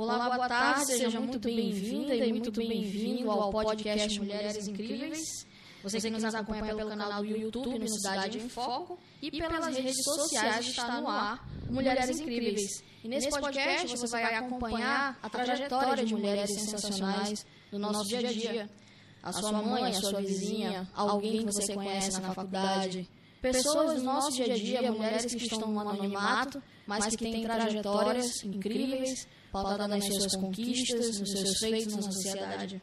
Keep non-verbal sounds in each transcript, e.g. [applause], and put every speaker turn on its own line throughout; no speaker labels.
Olá, boa tarde, seja muito bem-vinda e muito bem-vindo ao podcast Mulheres Incríveis. Você que nos acompanha pelo canal do YouTube no Cidade em Foco e pelas redes sociais está no ar Mulheres Incríveis. E nesse podcast você vai acompanhar a trajetória de mulheres sensacionais do nosso dia a dia. A sua mãe, a sua vizinha, alguém que você conhece na faculdade, pessoas do nosso dia a dia, mulheres que estão no anonimato, mas que têm trajetórias incríveis, pautadas nas suas conquistas, nos seus feitos na sociedade.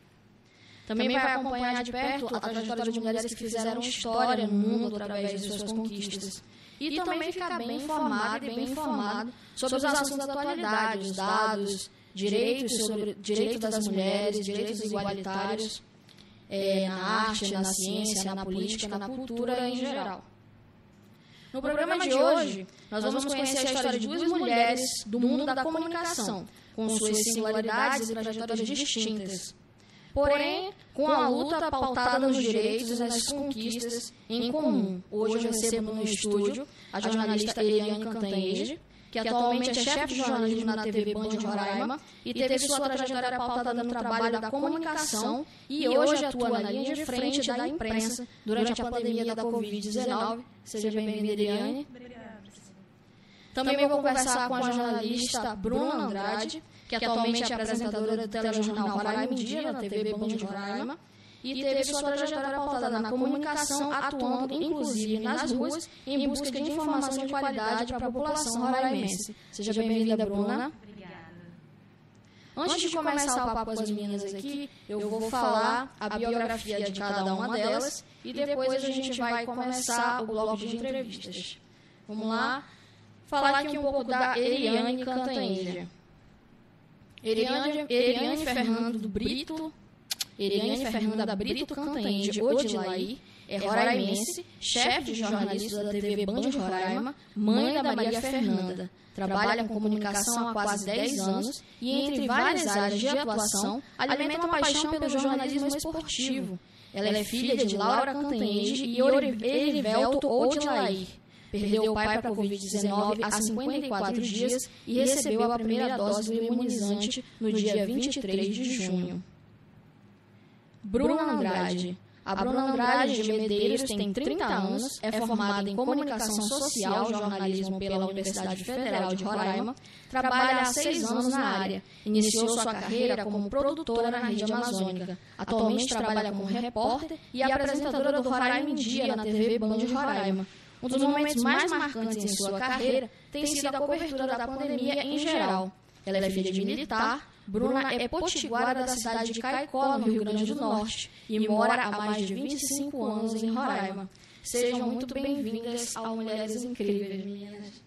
Também vai acompanhar de perto a trajetória de mulheres que fizeram história no mundo através de suas conquistas. E também ficar bem informado e bem informado sobre os assuntos da atualidade, os dados, direitos, sobre, direitos das mulheres, direitos igualitários, é, na arte, na ciência, na política, na cultura em geral. No programa de hoje, nós vamos conhecer a história de duas mulheres do mundo da comunicação, com suas singularidades e trajetórias distintas. Porém, com a luta pautada nos direitos e nas conquistas em comum. Hoje eu recebo no estúdio a jornalista Eliane Cantanhede, que atualmente é chefe de jornalismo na TV Band de Roraima e teve sua trajetória pautada no trabalho da comunicação e hoje atua na linha de frente da imprensa durante a pandemia da Covid-19. Seja bem-vinda, Eliane. Também vou conversar com a jornalista Bruna Andrade, que atualmente é apresentadora do telejornal Roraima em Dia, na TV Band de Roraima, e teve sua trajetória pautada na comunicação, atuando inclusive nas ruas em busca de informação de qualidade para a população roraimense. Seja bem-vinda, Bruna.
Obrigada.
Antes de começar o papo com as meninas aqui, eu vou falar a biografia de cada uma delas e depois a gente vai começar o bloco de entrevistas. Vamos lá? Falar aqui um pouco da Eliane Cantanhede. Eliane, Eliane Fernando do Brito, Eliane Fernanda Brito Cantanhede Odilaí, é roraimense, chefe de jornalista da TV Band de Roraima, mãe da Maria Fernanda. Trabalha com comunicação há quase 10 anos e, entre várias áreas de atuação, alimenta uma paixão pelo jornalismo esportivo. Ela é filha de Laura Cantanhede e Erivelto Odilaí. Perdeu o pai para a Covid-19 há 54 dias e recebeu a primeira dose do imunizante no dia 23 de junho. Bruna Andrade. A Bruna Andrade de Medeiros tem 30 anos, é formada em Comunicação Social e Jornalismo pela Universidade Federal de Roraima, trabalha há seis anos na área. Iniciou sua carreira como produtora na rede amazônica. Atualmente trabalha como repórter e apresentadora do Roraima em Dia na TV Band de Roraima. Um dos momentos mais marcantes em sua carreira tem sido a cobertura da pandemia em geral. Ela é filha de militar, Bruna é potiguara da cidade de Caicó, no Rio Grande do Norte, e mora há mais de 25 anos em Roraima. Sejam muito bem-vindas ao Mulheres Incríveis, meninas.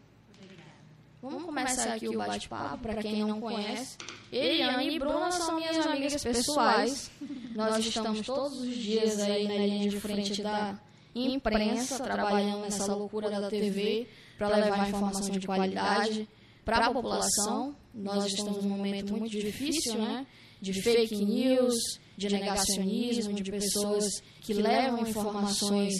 Vamos começar aqui o bate-papo, para quem não conhece. Eliane e Bruna são minhas amigas pessoais. Nós estamos todos os dias aí na linha de frente da imprensa, trabalhando nessa loucura da TV para levar informação de qualidade para a população. Nós estamos num momento muito difícil, né? De fake news, de negacionismo, de pessoas que levam informações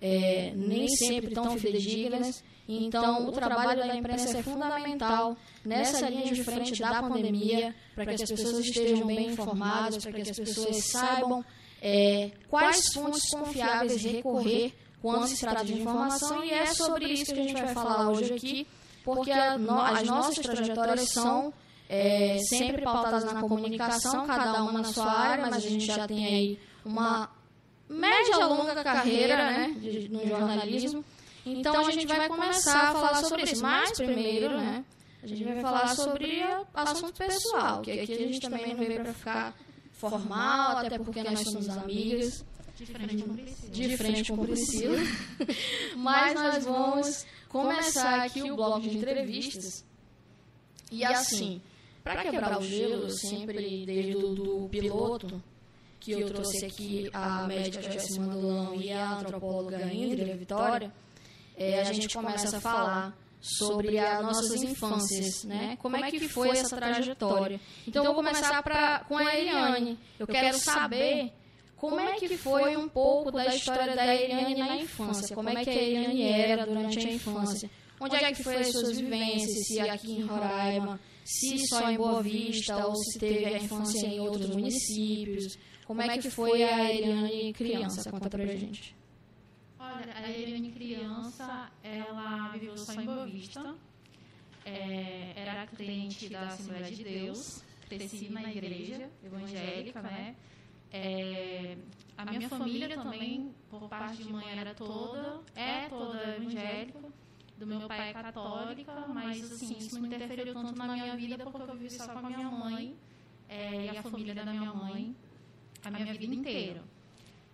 é, nem sempre tão fidedignas. Então, o trabalho da imprensa é fundamental nessa linha de frente da pandemia, para que as pessoas estejam bem informadas, para que as pessoas saibam é, quais fontes confiáveis recorrer quando se trata de informação. E é sobre isso que a gente vai falar hoje aqui porque a, no, as nossas trajetórias são é, sempre pautadas na comunicação, cada uma na sua área, mas a gente já tem aí uma média longa carreira né, de, no jornalismo. Então a gente vai começar a falar sobre isso. Mas primeiro, né, a gente vai falar sobre assunto pessoal, que aqui a gente também não veio para ficar formal, até porque nós somos amigas.
De frente com Priscila. [laughs]
De frente com Priscila. Mas nós vamos começar aqui o bloco de entrevistas. E assim, para quebrar o gelo, sempre desde o do piloto, que eu trouxe aqui a médica Jessi Mandolão e a antropóloga Indra Vitória, é, a gente começa a falar sobre as nossas infâncias, né? Como é que foi essa trajetória? Então, eu vou começar pra, com a Eliane. Eu quero saber como é que foi um pouco da história da Eliane na infância? Como é que a Eliane era durante a infância? onde é que foi as suas vivências, se aqui em Roraima, se só em Boa Vista ou se teve a infância em outros municípios. Como é que foi a Eliane criança? Conta pra gente.
Olha, a Eliane criança, ela viveu só em Boa Vista. É, era crente da Assembleia de Deus, cresci na igreja evangélica, né? É, a minha família também, por parte de mãe, era toda, é toda evangélica. Do meu pai é católica, mas assim, isso não interferiu tanto na minha vida porque eu vivi só com a minha mãe é, e a família da minha mãe a minha vida inteira.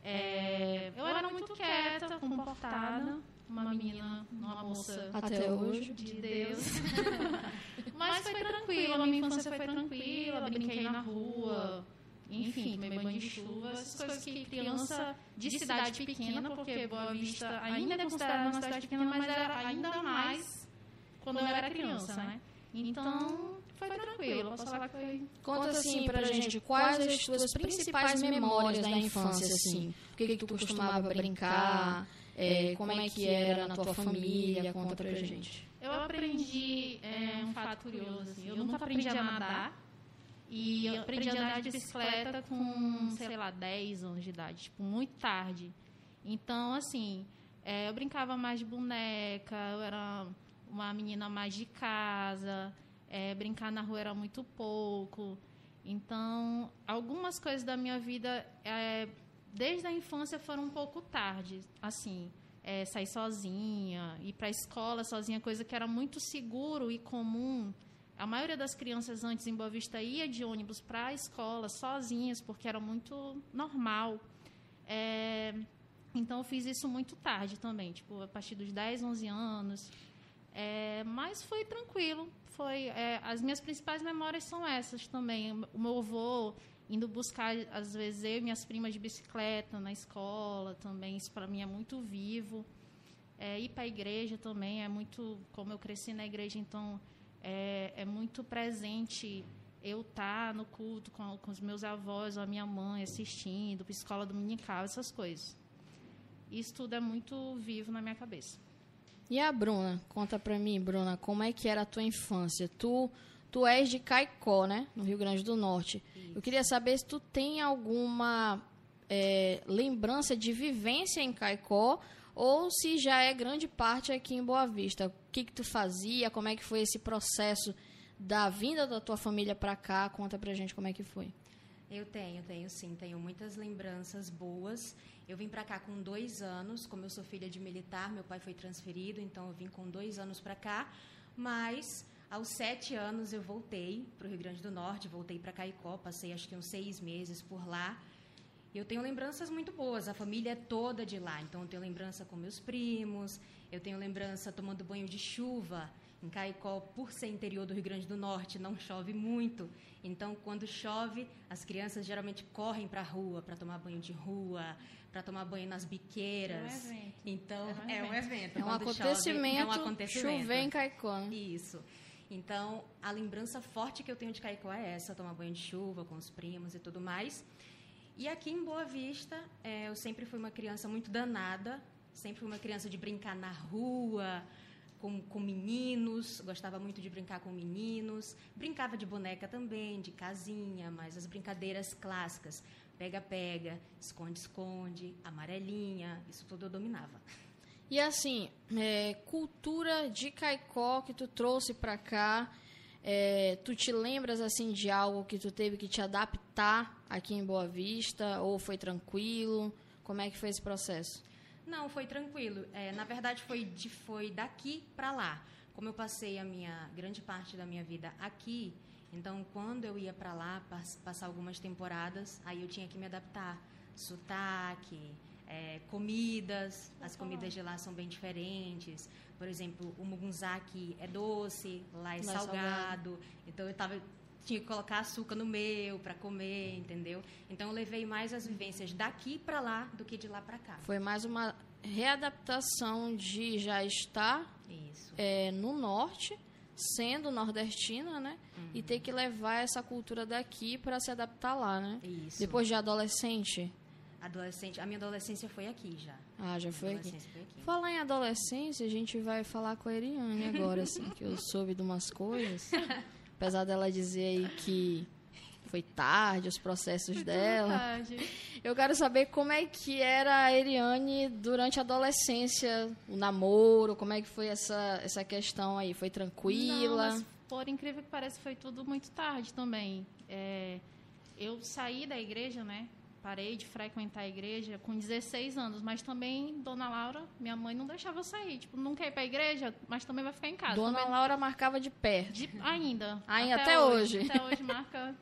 É, eu era muito quieta, comportada, uma menina, uma moça
até hoje
de Deus. [laughs] [laughs] Mas foi tranquila, minha infância foi tranquila, brinquei na rua, enfim, tomei banho de chuva, essas coisas que criança de cidade pequena, porque Boa Vista ainda é considerada uma cidade pequena, mas era ainda mais quando eu era criança, né? Então, foi tranquilo. Posso falar que foi.
Conta assim pra gente quais as tuas principais memórias da infância, assim. O que, que tu costumava brincar? É, como é que era na tua família? Conta pra gente.
Eu aprendi é, um fato curioso. Assim. Eu nunca aprendi a nadar. E eu aprendi a andar de bicicleta com, sei lá, 10 anos de idade, tipo, muito tarde. Então, assim, é, eu brincava mais de boneca, eu era uma menina mais de casa, é, brincar na rua era muito pouco. Então, algumas coisas da minha vida, é, desde a infância, foram um pouco tarde. Assim, é, sair sozinha, ir para a escola sozinha, coisa que era muito seguro e comum a maioria das crianças antes em Boa Vista ia de ônibus para a escola sozinhas, porque era muito normal. É, então, eu fiz isso muito tarde também, tipo, a partir dos 10, 11 anos. É, mas foi tranquilo. Foi, é, as minhas principais memórias são essas também. O meu avô indo buscar, às vezes, eu e minhas primas de bicicleta na escola também. Isso, para mim, é muito vivo. É, ir para a igreja também é muito... Como eu cresci na igreja, então é, é muito presente eu estar tá no culto com, com, os meus avós a minha mãe assistindo, escola dominical, essas coisas. Isso tudo é muito vivo na minha cabeça.
E a Bruna? Conta pra mim, Bruna, como é que era a tua infância? Tu, tu és de Caicó, né? No Rio Grande do Norte. Isso. Eu queria saber se tu tem alguma é, lembrança de vivência em Caicó ou se já é grande parte aqui em Boa Vista. O que, que tu fazia? Como é que foi esse processo da vinda da tua família para cá? Conta pra gente como é que foi.
Eu tenho, tenho sim, tenho muitas lembranças boas. Eu vim para cá com dois anos, como eu sou filha de militar, meu pai foi transferido, então eu vim com dois anos para cá. Mas aos sete anos eu voltei para o Rio Grande do Norte, voltei para Caicó, passei acho que uns seis meses por lá. Eu tenho lembranças muito boas, a família é toda de lá. Então, eu tenho lembrança com meus primos, eu tenho lembrança tomando banho de chuva. Em Caicó, por ser interior do Rio Grande do Norte, não chove muito. Então, quando chove, as crianças geralmente correm para a rua para tomar banho de rua, para tomar banho nas biqueiras.
É um evento.
Então, é um evento.
É um, acontecimento, chove, é um acontecimento. Chover em Caicó. Né?
Isso. Então, a lembrança forte que eu tenho de Caicó é essa, tomar banho de chuva com os primos e tudo mais. E aqui em Boa Vista, é, eu sempre fui uma criança muito danada, sempre fui uma criança de brincar na rua, com, com meninos, gostava muito de brincar com meninos, brincava de boneca também, de casinha, mas as brincadeiras clássicas, pega-pega, esconde-esconde, amarelinha, isso tudo eu dominava.
E assim, é, cultura de Caicó que tu trouxe para cá, é, tu te lembras assim de algo que tu teve que te adaptar aqui em Boa Vista ou foi tranquilo? Como é que foi esse processo?
Não, foi tranquilo. É, na verdade, foi, de, foi daqui para lá. Como eu passei a minha grande parte da minha vida aqui, então quando eu ia para lá passar algumas temporadas, aí eu tinha que me adaptar. Sotaque, é, comidas, as comidas de lá são bem diferentes. Por exemplo, o mugunzá é doce, lá é, lá salgado. é salgado. Então eu tava tinha que colocar açúcar no meu para comer, entendeu? Então eu levei mais as vivências daqui para lá do que de lá para cá.
Foi mais uma readaptação de já estar é, no norte, sendo nordestina, né? Uhum. E ter que levar essa cultura daqui para se adaptar lá, né?
Isso.
Depois de adolescente,
Adolescente, a minha adolescência foi aqui já.
Ah, já foi aqui.
Foi aqui.
Falar em adolescência, a gente vai falar com a Eriane agora, assim, que eu soube de umas coisas. [laughs] Apesar dela dizer aí que foi tarde os processos dela.
Tarde.
Eu quero saber como é que era a Eriane durante a adolescência, o namoro, como é que foi essa, essa questão aí? Foi
Não,
tranquila?
mas, por incrível que pareça, foi tudo muito tarde também. É, eu saí da igreja, né? Parei de frequentar a igreja com 16 anos, mas também Dona Laura, minha mãe, não deixava eu sair. Tipo, não quer ir pra igreja, mas também vai ficar em casa.
Dona
Também-
Laura marcava de perto.
de- ainda. [laughs]
Ainda, até hoje.
Até hoje [laughs] marca.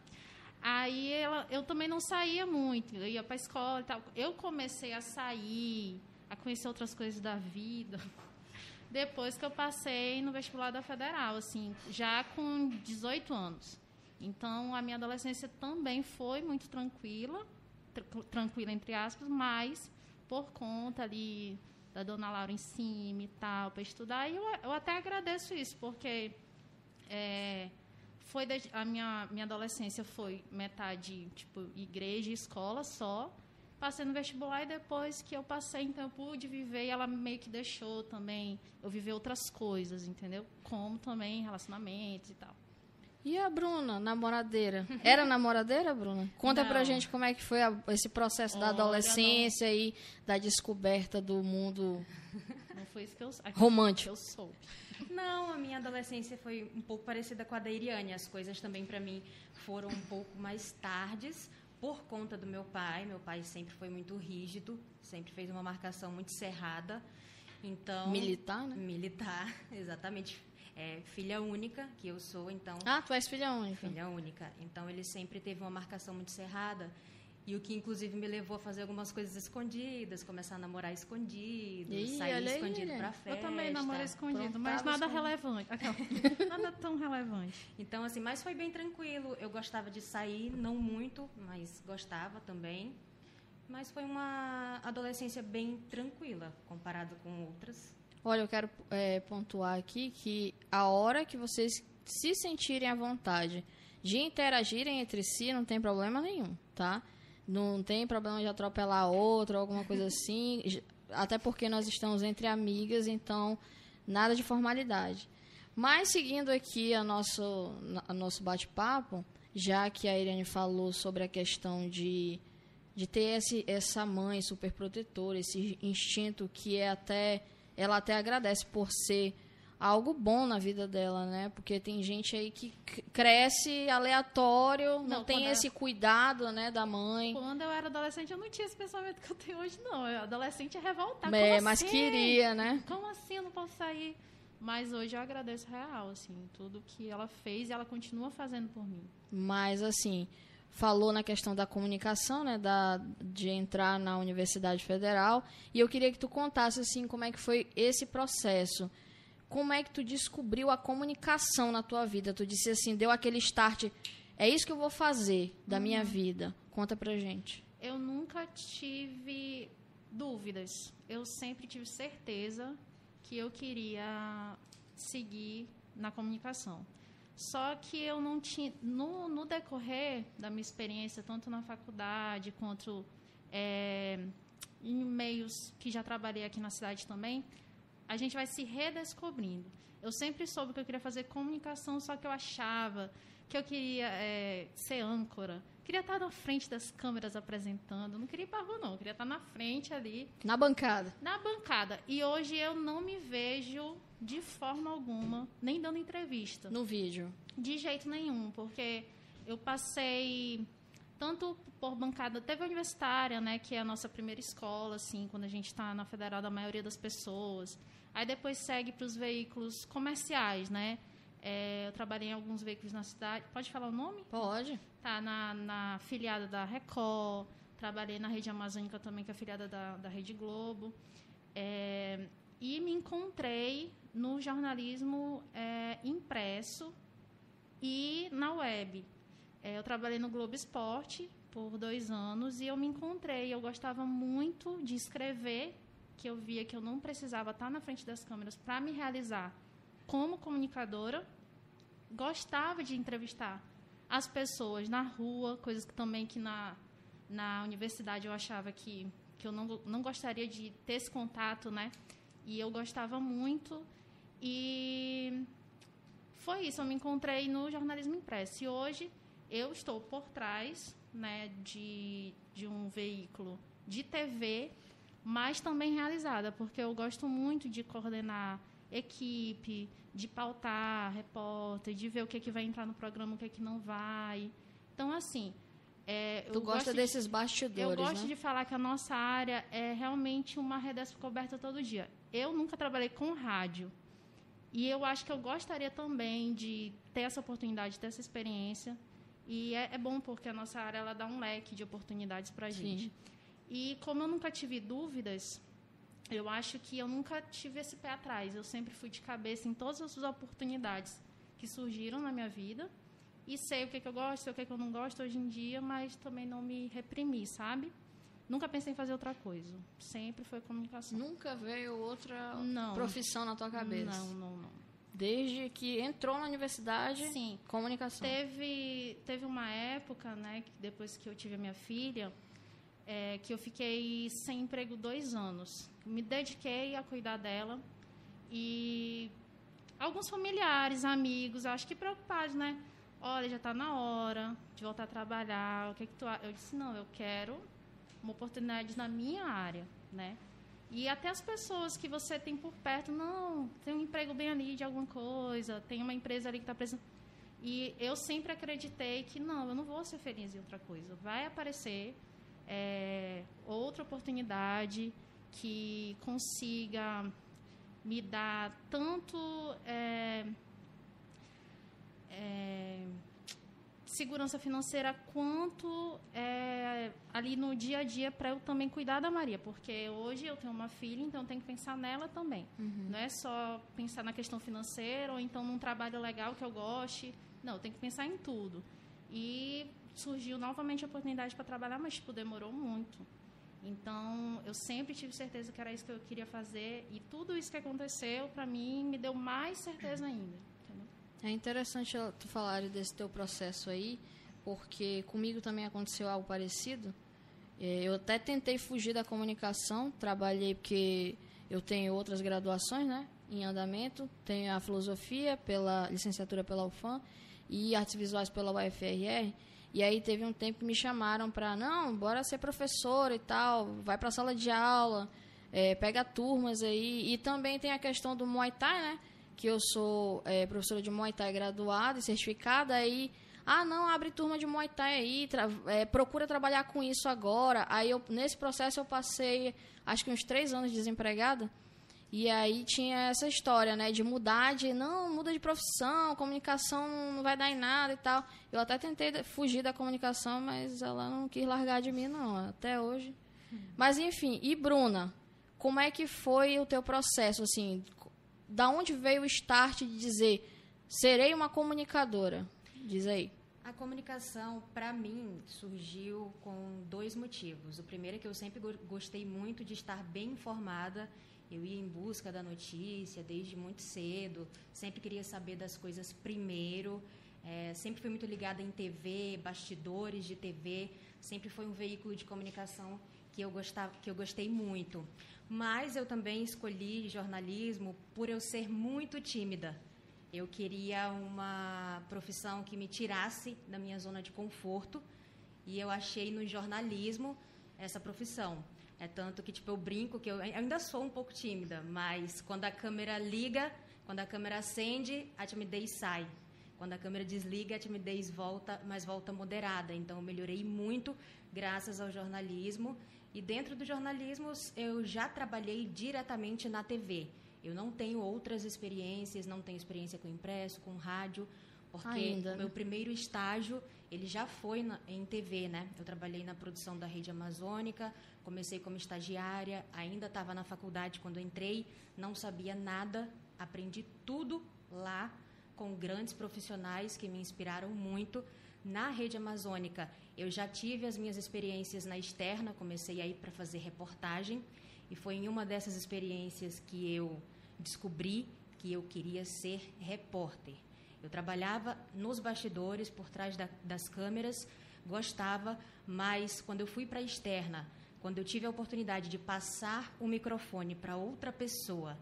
Aí ela, eu também não saía muito, eu ia pra escola e tal. Eu comecei a sair, a conhecer outras coisas da vida, [laughs] depois que eu passei no vestibular da Federal, assim, já com 18 anos. Então, a minha adolescência também foi muito tranquila, tr- tranquila entre aspas, mas por conta ali da Dona Laura em cima e tal, para estudar, e eu, eu até agradeço isso, porque é, foi desde- a minha minha adolescência foi metade tipo igreja e escola só passei no vestibular e depois que eu passei então eu pude viver e ela meio que deixou também eu viver outras coisas entendeu? Como também relacionamentos e tal
E a Bruna, namoradeira? Era namoradeira, Bruna? Conta
Não.
pra gente como é que foi a- esse processo da adolescência e da descoberta do mundo
não foi isso que eu que
romântico.
eu sou
Não, a minha adolescência foi um pouco parecida com a da Iriane. As coisas também para mim foram um pouco mais tardes por conta do meu pai. Meu pai sempre foi muito rígido, sempre fez uma marcação muito cerrada. Então,
Militar, né?
militar, [laughs] exatamente. É, filha única que eu sou, então
Ah, tu és filha única.
filha única. Então ele sempre teve uma marcação muito cerrada. E o que inclusive me levou a fazer algumas coisas escondidas, começar a namorar escondido,
Ih,
sair escondido
né?
eu
festa.
também namoro escondido mas nada
escondido.
relevante [laughs] nada tão relevante
Então, assim, mas foi bem tranquilo. Eu gostava de sair, não muito, mas gostava também. Mas foi uma adolescência bem tranquila, comparado com outras.
Olha, eu quero é, pontuar aqui que a hora que vocês se sentirem à vontade de interagirem entre si, não tem problema nenhum, tá? Não tem problema de atropelar a outra ou alguma coisa [laughs] assim. Até porque nós estamos entre amigas, então nada de formalidade. Mas seguindo aqui a nosso, a nosso bate-papo, já que a Irene falou sobre a questão de, de ter esse, essa mãe super protetora, esse instinto que é até ela até agradece por ser algo bom na vida dela, né? Porque tem gente aí que cresce aleatório, não,
Não,
tem esse cuidado, né, da mãe.
Quando eu era adolescente, eu não tinha esse pensamento que eu tenho hoje, não. Eu, adolescente é revoltar.
É,
Como
mas
assim?
queria, né?
Como assim eu não posso sair? Mas hoje eu agradeço real, assim, tudo que ela fez e ela continua fazendo por mim.
Mas assim, falou na questão da comunicação, né, da de entrar na Universidade Federal, e eu queria que tu contasse assim como é que foi esse processo. Como é que tu descobriu a comunicação na tua vida? Tu disse assim, deu aquele start, é isso que eu vou fazer da minha vida. Conta pra gente.
Eu nunca tive dúvidas. Eu sempre tive certeza que eu queria seguir na comunicação. Só que eu não tinha. No, no decorrer da minha experiência, tanto na faculdade quanto é, em meios que já trabalhei aqui na cidade também, a gente vai se redescobrindo. Eu sempre soube que eu queria fazer comunicação, só que eu achava que eu queria é, ser âncora. Queria estar na frente das câmeras apresentando. Não queria ir para rua, não. Eu queria estar na frente ali,
Na bancada.
na bancada. E hoje eu não me vejo de forma alguma, nem dando entrevista.
No vídeo.
De jeito nenhum, porque eu passei tanto por bancada, teve a universitária, né, que é a nossa primeira escola, assim, quando a gente está na federal da maioria das pessoas. Aí depois segue para os veículos comerciais, né? É, eu trabalhei em alguns veículos na cidade. Pode falar o nome?
Pode.
Tá na, na filiada da Record, trabalhei na Rede Amazônica também, que é afiliada da, da Rede Globo. É, e me encontrei no jornalismo é, impresso e na web. É, eu trabalhei no Globo Esporte por dois anos e eu me encontrei. Eu gostava muito de escrever, que eu via que eu não precisava estar na frente das câmeras para me realizar como comunicadora. Gostava de entrevistar as pessoas na rua, coisas que também que na na universidade eu achava que, que eu não, não gostaria de ter esse contato, né? E eu gostava muito. E foi isso, eu me encontrei no jornalismo impresso. E hoje eu estou por trás né, de, de um veículo de TV, mas também realizada, porque eu gosto muito de coordenar equipe, de pautar repórter, de ver o que, é que vai entrar no programa, o que, é que não vai. Então, assim. É,
tu gosta desses de, bastidores.
Eu gosto
né?
de falar que a nossa área é realmente uma redesca coberta todo dia. Eu nunca trabalhei com rádio. E eu acho que eu gostaria também de ter essa oportunidade, de ter essa experiência. E é, é bom porque a nossa área ela dá um leque de oportunidades para a gente. E como eu nunca tive dúvidas, eu acho que eu nunca tive esse pé atrás. Eu sempre fui de cabeça em todas as oportunidades que surgiram na minha vida. E sei o que, é que eu gosto, sei o que, é que eu não gosto hoje em dia, mas também não me reprimi, sabe? Nunca pensei em fazer outra coisa. Sempre foi comunicação.
Nunca veio outra
não.
profissão na tua cabeça?
Não, não, não.
Desde que entrou na universidade,
Sim.
comunicação.
Teve, teve uma época, né, que depois que eu tive a minha filha, é, que eu fiquei sem emprego dois anos. Me dediquei a cuidar dela e alguns familiares, amigos, acho que preocupados, né? Olha, já está na hora de voltar a trabalhar. O que, é que tu? Eu disse não, eu quero uma oportunidade na minha área, né? E até as pessoas que você tem por perto, não, tem um emprego bem ali de alguma coisa, tem uma empresa ali que está precisando. E eu sempre acreditei que não, eu não vou ser feliz em outra coisa. Vai aparecer é, outra oportunidade que consiga me dar tanto é, é, segurança financeira quanto é, ali no dia a dia para eu também cuidar da Maria, porque hoje eu tenho uma filha, então eu tenho que pensar nela também.
Uhum.
Não é só pensar na questão financeira ou então num trabalho legal que eu goste. Não, eu tenho que pensar em tudo. E surgiu novamente a oportunidade para trabalhar, mas tipo, demorou muito. Então, eu sempre tive certeza que era isso que eu queria fazer e tudo isso que aconteceu para mim me deu mais certeza ainda.
É interessante tu falar desse teu processo aí, porque comigo também aconteceu algo parecido. É, eu até tentei fugir da comunicação, trabalhei porque eu tenho outras graduações, né, em andamento, tenho a filosofia pela licenciatura pela UFAM e artes visuais pela UFRR. E aí teve um tempo que me chamaram para, não, bora ser professora e tal, vai para a sala de aula, é, pega turmas aí. E também tem a questão do Muay Thai, né? Que eu sou é, professora de Muay Thai graduada e certificada, aí... Ah, não, abre turma de Muay Thai aí, tra é, procura trabalhar com isso agora. Aí, eu, nesse processo, eu passei, acho que uns três anos desempregada. E aí tinha essa história, né, de mudar de, não, muda de profissão, comunicação não vai dar em nada e tal. Eu até tentei fugir da comunicação, mas ela não quis largar de mim, não, até hoje. Mas enfim, e Bruna, como é que foi o teu processo, assim, da onde veio o start de dizer, serei uma comunicadora? Diz aí.
A comunicação, para mim, surgiu com dois motivos. O primeiro é que eu sempre gostei muito de estar bem informada eu ia em busca da notícia desde muito cedo, sempre queria saber das coisas primeiro. É, sempre fui muito ligada em TV, bastidores de TV, sempre foi um veículo de comunicação que eu, gostava, que eu gostei muito. Mas eu também escolhi jornalismo por eu ser muito tímida. Eu queria uma profissão que me tirasse da minha zona de conforto e eu achei no jornalismo essa profissão. É tanto que, tipo, eu brinco que eu ainda sou um pouco tímida, mas quando a câmera liga, quando a câmera acende, a timidez sai. Quando a câmera desliga, a timidez volta, mas volta moderada. Então, eu melhorei muito graças ao jornalismo. E dentro do jornalismo, eu já trabalhei diretamente na TV. Eu não tenho outras experiências, não tenho experiência com impresso, com rádio, porque
Ainda,
o meu primeiro estágio ele já foi na, em TV, né? Eu trabalhei na produção da Rede Amazônica, comecei como estagiária, ainda estava na faculdade quando entrei, não sabia nada, aprendi tudo lá com grandes profissionais que me inspiraram muito. Na Rede Amazônica, eu já tive as minhas experiências na externa, comecei aí para fazer reportagem, e foi em uma dessas experiências que eu descobri que eu queria ser repórter. Eu trabalhava nos bastidores, por trás da, das câmeras, gostava, mas quando eu fui para a externa, quando eu tive a oportunidade de passar o microfone para outra pessoa,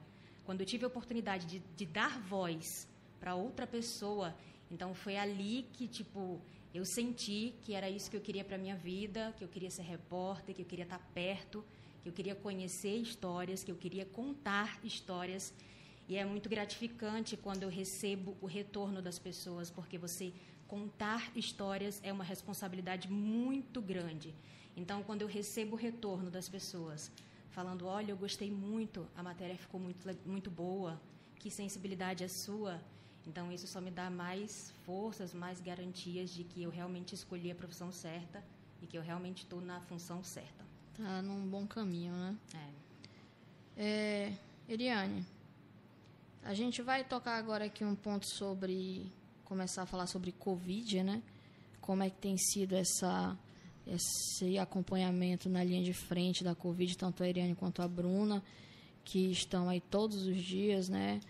quando eu tive a oportunidade de, de dar voz para outra pessoa, então foi ali que tipo eu senti que era isso que eu queria para minha vida, que eu queria ser repórter, que eu queria estar tá perto, que eu queria conhecer histórias, que eu queria contar histórias. E é muito gratificante quando eu recebo o retorno das pessoas, porque você contar histórias é uma responsabilidade muito grande. Então, quando eu recebo o retorno das pessoas, falando: olha, eu gostei muito, a matéria ficou muito, muito boa, que sensibilidade é sua. Então, isso só me dá mais forças, mais garantias de que eu realmente escolhi a profissão certa e que eu realmente estou na função certa.
Tá num bom caminho, né?
É.
é. Eliane, a gente vai tocar agora aqui um ponto sobre começar a falar sobre Covid, né? Como é que tem sido essa esse acompanhamento na linha de frente da Covid, tanto a Eliane quanto a Bruna, que estão aí todos os dias, né?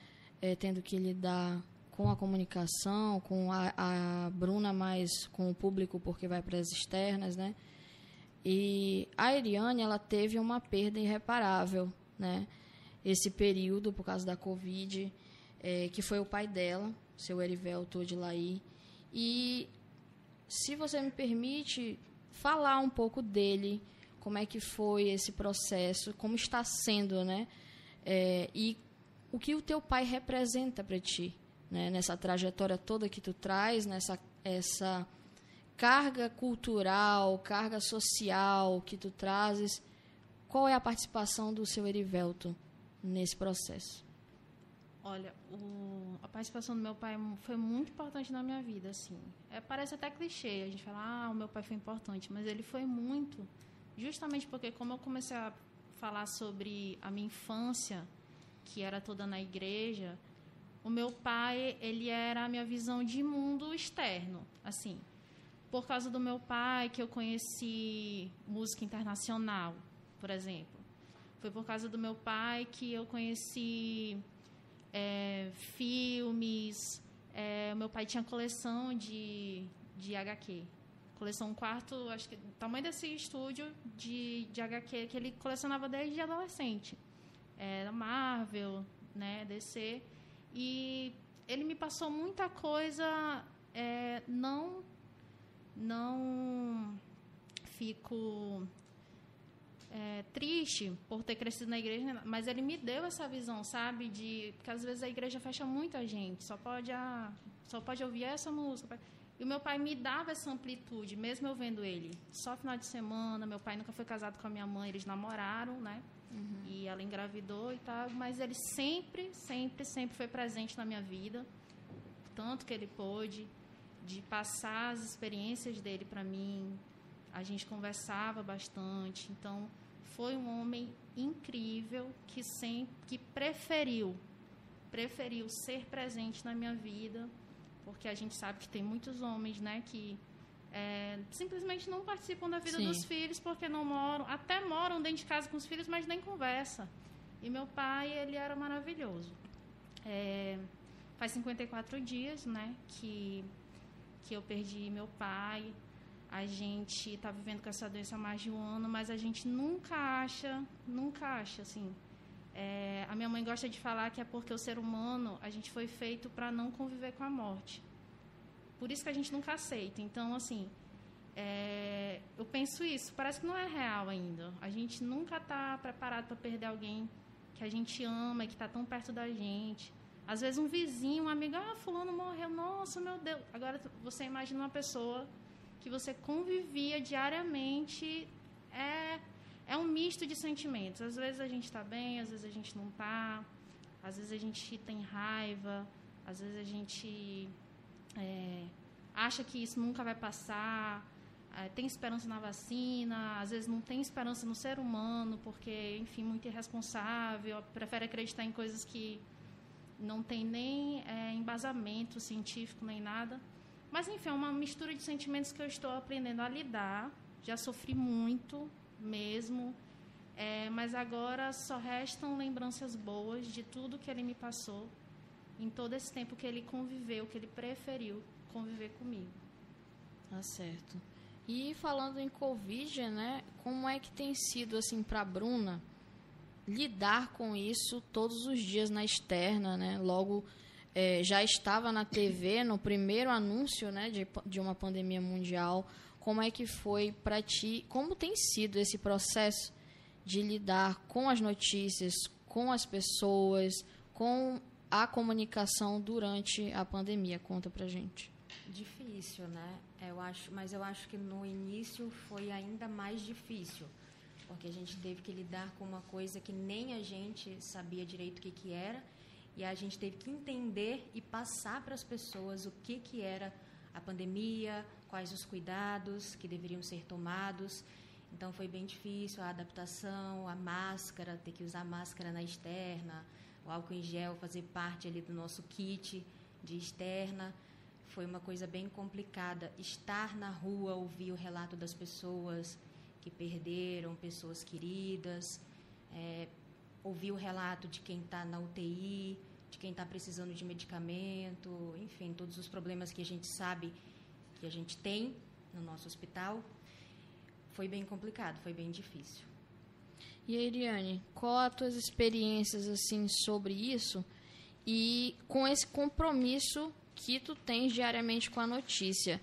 É, tendo que lidar com a comunicação, com a, a Bruna mais com o público porque vai para as externas, né? E a Eliane, ela teve uma perda irreparável, né? Esse período por causa da Covid, é, que foi o pai dela, seu Erivelto de Laí. E se você me permite falar um pouco dele, como é que foi esse processo, como está sendo, né? É, e o que o teu pai representa para ti, né? Nessa trajetória toda que tu traz, nessa essa carga cultural, carga social que tu trazes, qual é a participação do seu Erivelto nesse processo?
Olha, o, a participação do meu pai foi muito importante na minha vida, assim. É, parece até clichê, a gente fala, ah, o meu pai foi importante, mas ele foi muito, justamente porque como eu comecei a falar sobre a minha infância, que era toda na igreja, o meu pai, ele era a minha visão de mundo externo, assim. Por causa do meu pai que eu conheci música internacional, por exemplo. Foi por causa do meu pai que eu conheci é, filmes. É, meu pai tinha coleção de, de HQ. Coleção quarto, acho que tamanho desse estúdio de, de HQ que ele colecionava desde adolescente. Era Marvel, né, DC. E ele me passou muita coisa. É, não, não fico é, triste por ter crescido na igreja, mas ele me deu essa visão, sabe, de porque às vezes a igreja fecha muita gente, só pode a, só pode ouvir essa música. E o meu pai me dava essa amplitude, mesmo eu vendo ele só final de semana. Meu pai nunca foi casado com a minha mãe, eles namoraram, né? Uhum. E ela engravidou e tal, mas ele sempre, sempre, sempre foi presente na minha vida, tanto que ele pôde de passar as experiências dele para mim. A gente conversava bastante, então foi um homem incrível que sempre que preferiu preferiu ser presente na minha vida porque a gente sabe que tem muitos homens né que é, simplesmente não participam da vida Sim. dos filhos porque não moram até moram dentro de casa com os filhos mas nem conversa e meu pai ele era maravilhoso é, faz 54 dias né que que eu perdi meu pai a gente está vivendo com essa doença há mais de um ano, mas a gente nunca acha, nunca acha, assim. É, a minha mãe gosta de falar que é porque o ser humano, a gente foi feito para não conviver com a morte. Por isso que a gente nunca aceita. Então, assim, é, eu penso isso. Parece que não é real ainda. A gente nunca está preparado para perder alguém que a gente ama e que está tão perto da gente. Às vezes um vizinho, um amigo, ah, fulano morreu, nossa, meu Deus. Agora você imagina uma pessoa que você convivia diariamente, é, é um misto de sentimentos. Às vezes a gente está bem, às vezes a gente não está, às vezes a gente tem raiva, às vezes a gente é, acha que isso nunca vai passar, é, tem esperança na vacina, às vezes não tem esperança no ser humano, porque, enfim, muito irresponsável, prefere acreditar em coisas que não tem nem é, embasamento científico nem nada. Mas, enfim, é uma mistura de sentimentos que eu estou aprendendo a lidar. Já sofri muito mesmo. É, mas agora só restam lembranças boas de tudo que ele me passou em todo esse tempo que ele conviveu, que ele preferiu conviver comigo.
Tá certo. E falando em Covid, né? Como é que tem sido assim para Bruna lidar com isso todos os dias na externa, né? Logo é, já estava na TV no primeiro anúncio, né, de, de uma pandemia mundial. Como é que foi para ti? Como tem sido esse processo de lidar com as notícias, com as pessoas, com a comunicação durante a pandemia? Conta pra gente.
Difícil, né? Eu acho, mas eu acho que no início foi ainda mais difícil, porque a gente teve que lidar com uma coisa que nem a gente sabia direito o que, que era, e a gente teve que entender e passar para as pessoas o que, que era a pandemia, quais os cuidados que deveriam ser tomados. Então foi bem difícil a adaptação, a máscara, ter que usar máscara na externa, o álcool em gel fazer parte ali do nosso kit de externa. Foi uma coisa bem complicada. Estar na rua, ouvir o relato das pessoas que perderam pessoas queridas, é, ouvir o relato de quem está na UTI, de quem está precisando de medicamento, enfim, todos os problemas que a gente sabe que a gente tem no nosso hospital foi bem complicado, foi bem difícil.
E Eliane, qual as tuas experiências assim sobre isso e com esse compromisso que tu tens diariamente com a notícia?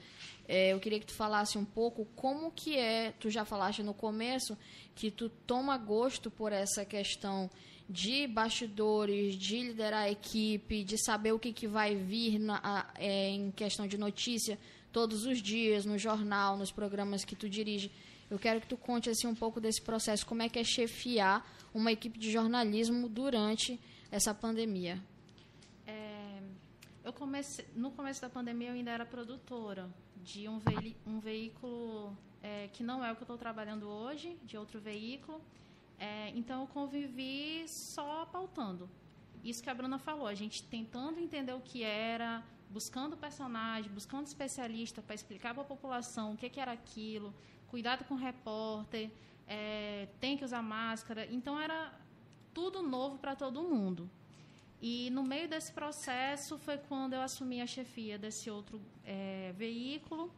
É, eu queria que tu falasse um pouco como que é, tu já falaste no começo, que tu toma gosto por essa questão de bastidores, de liderar a equipe, de saber o que, que vai vir na, é, em questão de notícia todos os dias, no jornal, nos programas que tu dirige. Eu quero que tu conte assim um pouco desse processo, como é que é chefiar uma equipe de jornalismo durante essa pandemia.
É, eu comecei no começo da pandemia eu ainda era produtora de um, ve um veículo é, que não é o que eu estou trabalhando hoje, de outro veículo. É, então eu convivi só pautando. Isso que a Bruna falou, a gente tentando entender o que era, buscando personagem, buscando especialista para explicar para a população o que, que era aquilo, cuidado com o repórter, é, tem que usar máscara. Então era tudo novo para todo mundo. E no meio desse processo foi quando eu assumi a chefia desse outro é, veículo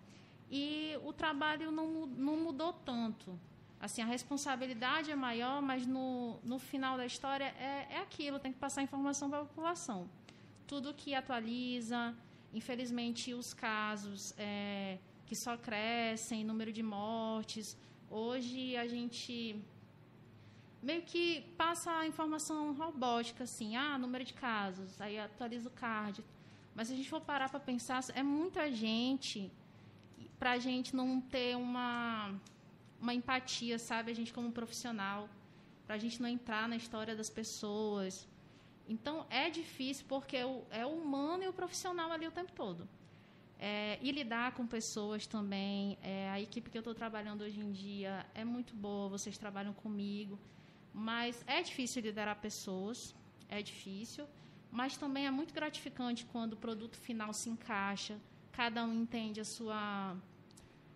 e o trabalho não, não mudou tanto. Assim, a responsabilidade é maior, mas no, no final da história é, é aquilo, tem que passar informação para a população. Tudo que atualiza, infelizmente os casos é, que só crescem, número de mortes. Hoje a gente meio que passa a informação robótica, assim, ah, número de casos, aí atualiza o card. Mas se a gente for parar para pensar, é muita gente para a gente não ter uma, uma empatia, sabe? A gente como profissional, para a gente não entrar na história das pessoas. Então, é difícil porque é o humano e o profissional ali o tempo todo. É, e lidar com pessoas também. É, a equipe que eu estou trabalhando hoje em dia é muito boa, vocês trabalham comigo. Mas é difícil liderar pessoas, é difícil. Mas também é muito gratificante quando o produto final se encaixa, cada um entende a sua,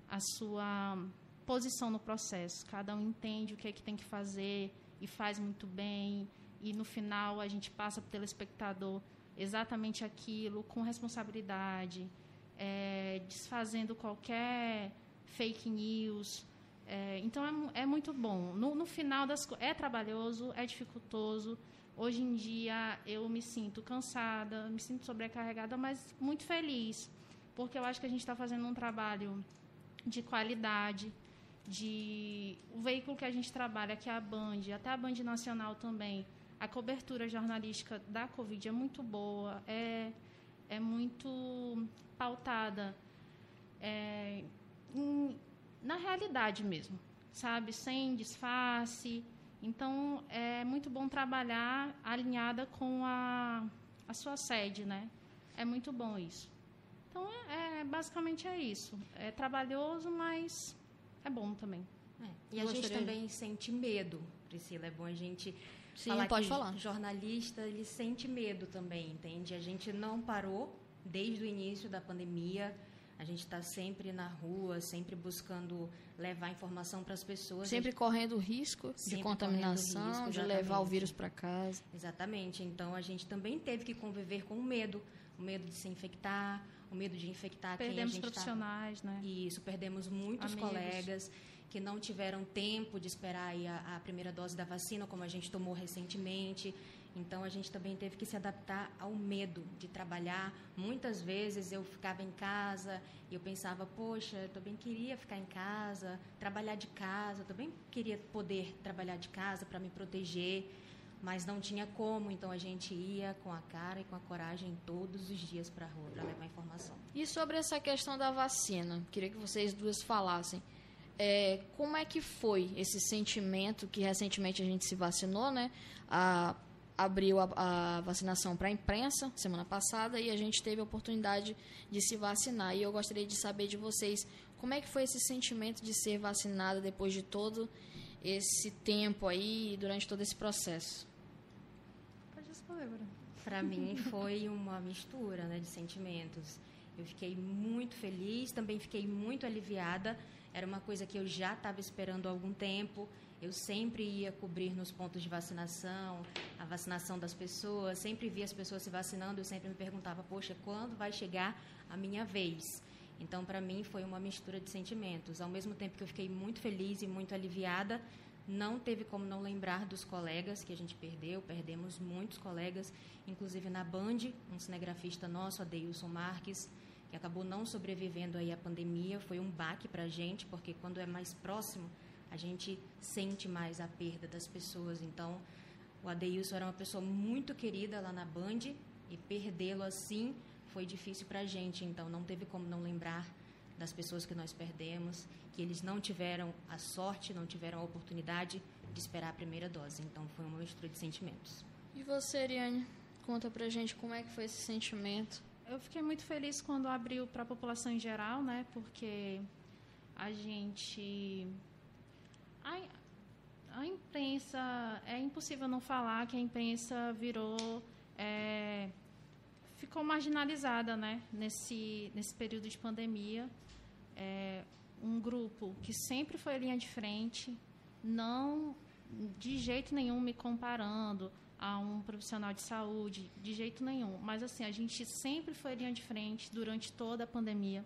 a sua posição no processo, cada um entende o que é que tem que fazer e faz muito bem. E no final a gente passa para o telespectador exatamente aquilo, com responsabilidade é, desfazendo qualquer fake news. É, então é, é, muito bom. No, no final das é trabalhoso, é dificultoso. Hoje em dia eu me sinto cansada, me sinto sobrecarregada, mas muito feliz, porque eu acho que a gente está fazendo um trabalho de qualidade, de o veículo que a gente trabalha, que é a Band, até a Band Nacional também, a cobertura jornalística da Covid é muito boa, é, é muito pautada é, em, na realidade mesmo, sabe? Sem disfarce. Então, é muito bom trabalhar alinhada com a, a sua sede, né? É muito bom isso. Então, é, é basicamente é isso. É trabalhoso, mas é bom também.
É. E a gente também sente medo, Priscila. É bom a gente
Sim,
falar
pode
que
falar.
jornalista ele sente medo também, entende? A gente não parou desde o início da pandemia. A gente está sempre na rua, sempre buscando levar informação para as pessoas.
Sempre gente... correndo risco de contaminação, risco, de levar o vírus para casa.
Exatamente. Então a gente também teve que conviver com o medo, o medo de se infectar, o medo de infectar
perdemos
quem a gente
profissionais,
tá...
né?
Isso, perdemos muitos
Amigos.
colegas que não tiveram tempo de esperar a, a primeira dose da vacina, como a gente tomou recentemente. Então a gente também teve que se adaptar ao medo de trabalhar. Muitas vezes eu ficava em casa e eu pensava, poxa, eu também queria ficar em casa, trabalhar de casa, eu também queria poder trabalhar de casa para me proteger, mas não tinha como. Então a gente ia com a cara e com a coragem todos os dias para a rua para levar informação.
E sobre essa questão da vacina, queria que vocês duas falassem. É, como é que foi esse sentimento que recentemente a gente se vacinou, né? A abriu a, a vacinação para a imprensa semana passada e a gente teve a oportunidade de se vacinar. E eu gostaria de saber de vocês como é que foi esse sentimento de ser vacinada depois de todo esse tempo aí, durante todo esse processo.
Pode responder.
Para mim foi uma mistura né, de sentimentos. Eu fiquei muito feliz, também fiquei muito aliviada. Era uma coisa que eu já estava esperando há algum tempo. Eu sempre ia cobrir nos pontos de vacinação, a vacinação das pessoas, sempre via as pessoas se vacinando, eu sempre me perguntava, poxa, quando vai chegar a minha vez? Então, para mim, foi uma mistura de sentimentos. Ao mesmo tempo que eu fiquei muito feliz e muito aliviada, não teve como não lembrar dos colegas que a gente perdeu, perdemos muitos colegas, inclusive na Band, um cinegrafista nosso, Adeilson Marques, que acabou não sobrevivendo aí à pandemia, foi um baque para a gente, porque quando é mais próximo, a gente sente mais a perda das pessoas. Então, o Adeilson era uma pessoa muito querida lá na Band e perdê-lo assim foi difícil para a gente. Então, não teve como não lembrar das pessoas que nós perdemos, que eles não tiveram a sorte, não tiveram a oportunidade de esperar a primeira dose. Então, foi uma mistura de sentimentos.
E você, Ariane? Conta pra gente como é que foi esse sentimento.
Eu fiquei muito feliz quando abriu para a população em geral, né? Porque a gente a, a imprensa, é impossível não falar que a imprensa virou. É, ficou marginalizada né, nesse, nesse período de pandemia. É, um grupo que sempre foi linha de frente, não de jeito nenhum me comparando a um profissional de saúde, de jeito nenhum. Mas assim, a gente sempre foi linha de frente durante toda a pandemia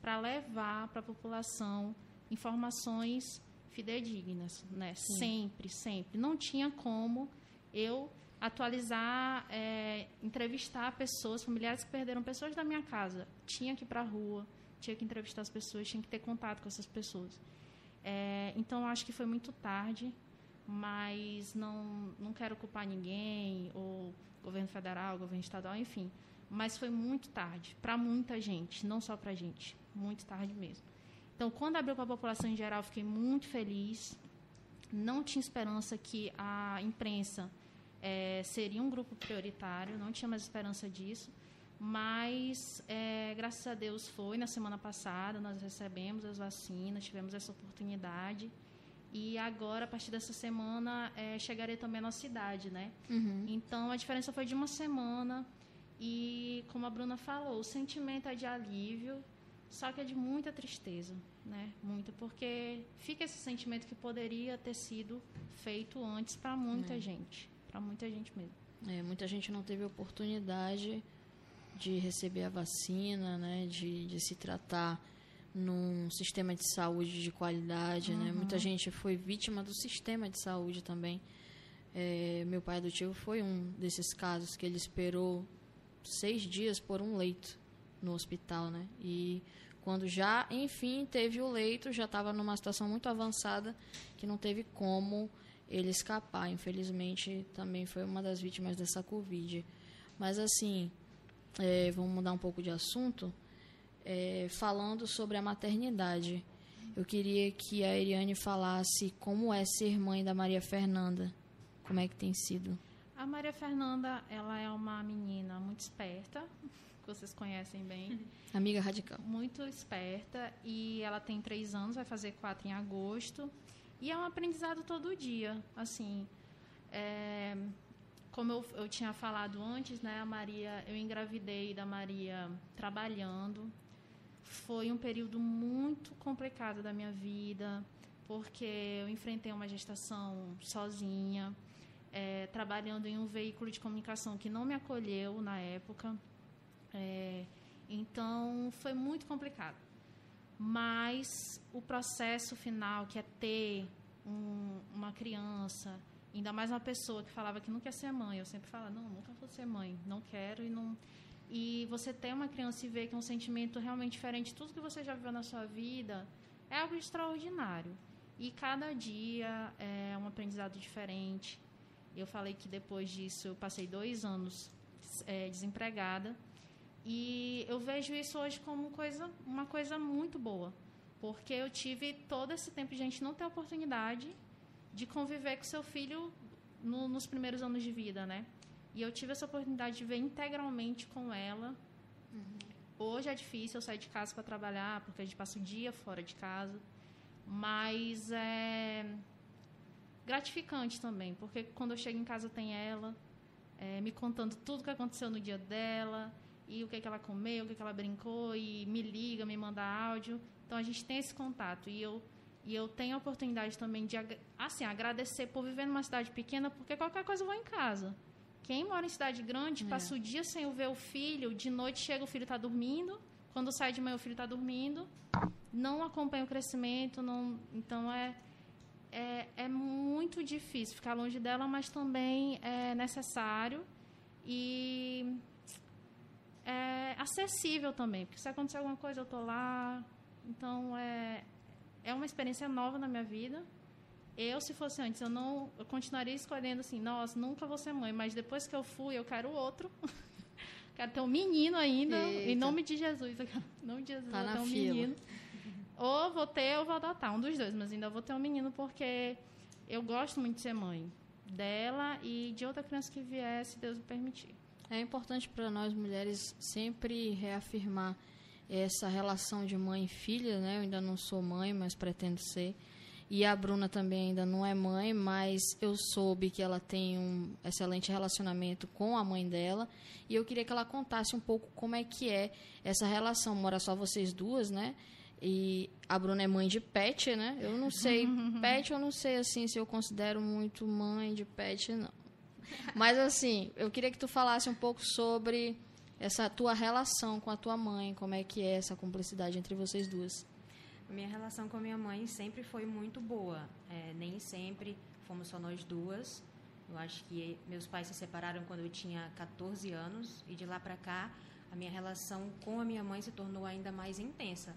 para levar para a população informações fidedignas, né? Sim. Sempre, sempre. Não tinha como eu atualizar, é, entrevistar pessoas, familiares que perderam pessoas da minha casa. Tinha que ir para a rua, tinha que entrevistar as pessoas, tinha que ter contato com essas pessoas. É, então, acho que foi muito tarde, mas não, não quero culpar ninguém, ou governo federal, governo estadual, enfim. Mas foi muito tarde, para muita gente, não só para a gente. Muito tarde mesmo. Então, quando abriu para a população em geral, fiquei muito feliz. Não tinha esperança que a imprensa é, seria um grupo prioritário, não tinha mais esperança disso. Mas, é, graças a Deus, foi. Na semana passada, nós recebemos as vacinas, tivemos essa oportunidade. E agora, a partir dessa semana, é, chegarei também à nossa cidade, né?
Uhum.
Então, a diferença foi de uma semana. E, como a Bruna falou, o sentimento é de alívio, só que é de muita tristeza né? Muito, porque fica esse sentimento que poderia ter sido feito antes para muita é. gente, para muita gente mesmo.
É, muita gente não teve oportunidade de receber a vacina, né? De, de se tratar num sistema de saúde de qualidade, né? uhum. né? Muita gente foi vítima do sistema de saúde também. É, meu pai adotivo foi um desses casos que ele esperou seis dias por um leito no hospital, né? E quando já, enfim, teve o leito, já estava numa situação muito avançada que não teve como ele escapar. Infelizmente, também foi uma das vítimas dessa Covid. Mas, assim, é, vamos mudar um pouco de assunto. É, falando sobre a maternidade, eu queria que a Eriane falasse como é ser mãe da Maria Fernanda. Como é que tem sido?
A Maria Fernanda, ela é uma menina muito esperta, que vocês conhecem bem. [laughs]
Amiga radical.
Muito esperta e ela tem três anos, vai fazer quatro em agosto. E é um aprendizado todo dia. Assim, é, como eu, eu tinha falado antes, né, a Maria, eu engravidei da Maria trabalhando. Foi um período muito complicado da minha vida, porque eu enfrentei uma gestação sozinha, é, trabalhando em um veículo de comunicação que não me acolheu na época. É, Então, foi muito complicado. Mas o processo final, que é ter um, uma criança, ainda mais uma pessoa que falava que não quer ser mãe, eu sempre falo, não, nunca vou ser mãe, não quero e não. E você ter uma criança e ver que é um sentimento realmente diferente de tudo que você já viveu na sua vida é algo extraordinário. E cada dia é um aprendizado diferente. Eu falei que depois disso eu passei dois anos é, desempregada e eu vejo isso hoje como coisa, uma coisa muito boa, porque eu tive todo esse tempo de gente não ter oportunidade de conviver com seu filho no, nos primeiros anos de vida, né? E eu tive essa oportunidade de ver integralmente com ela. Uhum. Hoje é difícil eu sair de casa para trabalhar, porque a gente passa o dia fora de casa. Mas é gratificante também, porque quando eu chego em casa tem ela, é, me contando tudo o que aconteceu no dia dela, e o que, que ela comeu, o que, que ela brincou, e me liga, me manda áudio. Então a gente tem esse contato. E eu, e eu tenho a oportunidade também de assim, agradecer por viver numa cidade pequena, porque qualquer coisa eu vou em casa. Quem mora em cidade grande, é. passa o dia sem ver o filho, de noite chega o filho está dormindo, quando sai de manhã o filho está dormindo, não acompanha o crescimento, não, então é, é, é muito difícil ficar longe dela, mas também é necessário. E é, acessível também, porque se acontecer alguma coisa eu tô lá. Então é é uma experiência nova na minha vida. Eu, se fosse antes, eu não eu continuaria escolhendo assim, nossa, nunca vou ser mãe, mas depois que eu fui, eu quero outro. [laughs] quero ter um menino ainda, Eita. em nome de Jesus. Em nome de Jesus,
tá
vou ter um
fila.
menino. Ou vou ter ou vou adotar, um dos dois, mas ainda vou ter um menino porque eu gosto muito de ser mãe dela e de outra criança que viesse, Deus me permitir.
É importante para nós mulheres sempre reafirmar essa relação de mãe e filha, né? Eu ainda não sou mãe, mas pretendo ser. E a Bruna também ainda não é mãe, mas eu soube que ela tem um excelente relacionamento com a mãe dela. E eu queria que ela contasse um pouco como é que é essa relação. Mora só vocês duas, né? E a Bruna é mãe de pet, né? Eu não sei, [laughs] pet eu não sei assim se eu considero muito mãe de pet, não. Mas assim, eu queria que tu falasse um pouco sobre essa tua relação com a tua mãe, como é que é essa cumplicidade entre vocês duas.
Minha relação com a minha mãe sempre foi muito boa. É, nem sempre fomos só nós duas. Eu acho que meus pais se separaram quando eu tinha 14 anos e de lá para cá a minha relação com a minha mãe se tornou ainda mais intensa.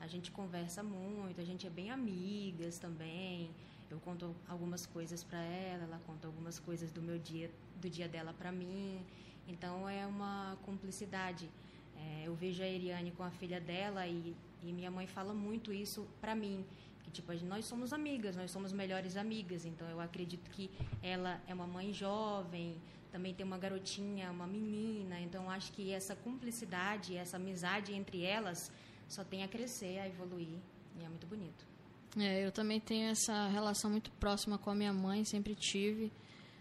A gente conversa muito, a gente é bem amigas também. Eu conto algumas coisas para ela, ela conta algumas coisas do meu dia, do dia dela para mim. Então é uma cumplicidade. É, eu vejo a Eriane com a filha dela e, e minha mãe fala muito isso para mim. Que tipo, nós somos amigas, nós somos melhores amigas. Então eu acredito que ela é uma mãe jovem, também tem uma garotinha, uma menina. Então acho que essa cumplicidade, essa amizade entre elas só tem a crescer, a evoluir. E é muito bonito.
É, eu também tenho essa relação muito próxima com a minha mãe, sempre tive.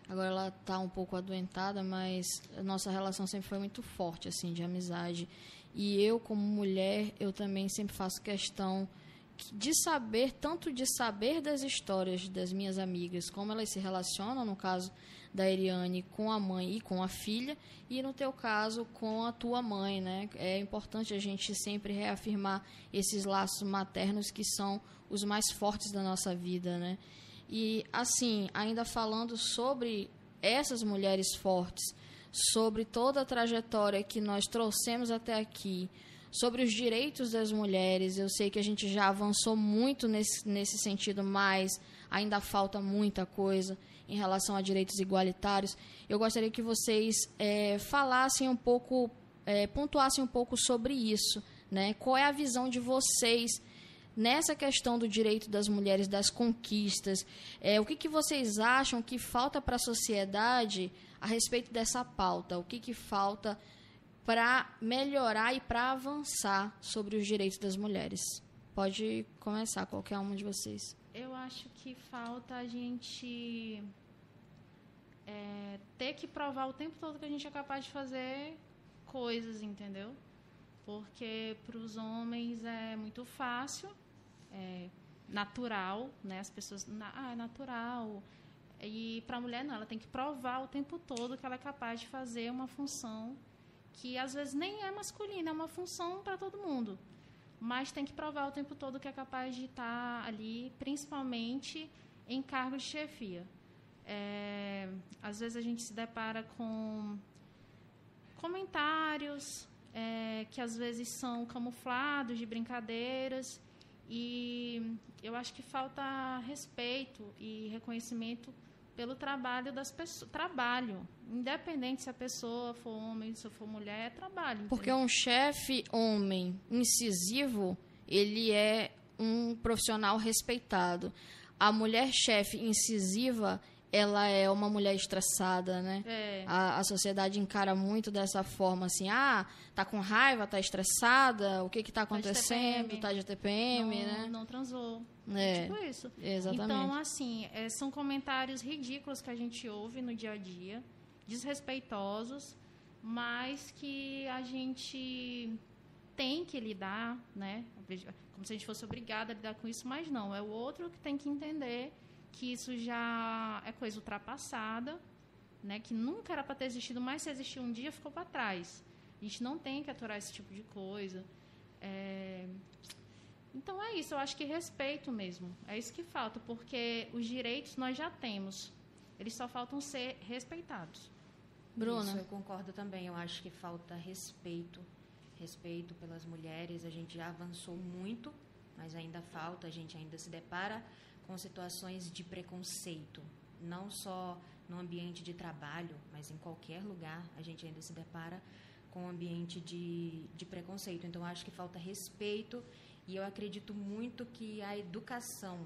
Agora ela está um pouco adoentada, mas a nossa relação sempre foi muito forte, assim, de amizade. E eu, como mulher, eu também sempre faço questão de saber, tanto de saber das histórias das minhas amigas, como elas se relacionam, no caso da Eriane, com a mãe e com a filha, e no teu caso, com a tua mãe, né? É importante a gente sempre reafirmar esses laços maternos que são os mais fortes da nossa vida, né? E assim, ainda falando sobre essas mulheres fortes, sobre toda a trajetória que nós trouxemos até aqui, sobre os direitos das mulheres, eu sei que a gente já avançou muito nesse, nesse sentido, mas ainda falta muita coisa em relação a direitos igualitários. Eu gostaria que vocês é, falassem um pouco, é, pontuassem um pouco sobre isso. Né? Qual é a visão de vocês nessa questão do direito das mulheres, das conquistas, é, o que, que vocês acham que falta para a sociedade a respeito dessa pauta? O que, que falta para melhorar e para avançar sobre os direitos das mulheres? Pode começar, qualquer um de vocês.
Eu acho que falta a gente é, ter que provar o tempo todo que a gente é capaz de fazer coisas, entendeu? Porque para os homens é muito fácil é, natural, né? As pessoas, ah, é natural. E para a mulher não, ela tem que provar o tempo todo que ela é capaz de fazer uma função que às vezes nem é masculina, é uma função para todo mundo. Mas tem que provar o tempo todo que é capaz de estar tá ali, principalmente em cargo de chefia. É, às vezes a gente se depara com comentários é, que às vezes são camuflados de brincadeiras e eu acho que falta respeito e reconhecimento pelo trabalho das pessoas. Trabalho. Independente se a pessoa for homem, se for mulher, é trabalho.
Porque entendeu? um chefe homem incisivo, ele é um profissional respeitado. A mulher chefe incisiva, ela é uma mulher estressada, né?
É.
A, a sociedade encara muito dessa forma, assim, ah, tá com raiva, tá estressada, o que que tá, tá acontecendo, tá de TPM,
não,
né?
Não transou.
É,
tipo isso.
Exatamente.
Então, assim, é, são comentários ridículos que a gente ouve no dia a dia, desrespeitosos, mas que a gente tem que lidar, né? Como se a gente fosse obrigada a lidar com isso, mas não. É o outro que tem que entender que isso já é coisa ultrapassada, né? Que nunca era para ter existido, mas se existiu um dia, ficou para trás. A gente não tem que aturar esse tipo de coisa. É... Então é isso, eu acho que respeito mesmo. É isso que falta, porque os direitos nós já temos. Eles só faltam ser respeitados.
Bruna. Isso, eu concordo também. Eu acho que falta respeito. Respeito pelas mulheres. A gente já avançou muito, mas ainda falta. A gente ainda se depara com situações de preconceito, não só no ambiente de trabalho, mas em qualquer lugar a gente ainda se depara com um ambiente de, de preconceito. Então, acho que falta respeito e eu acredito muito que a educação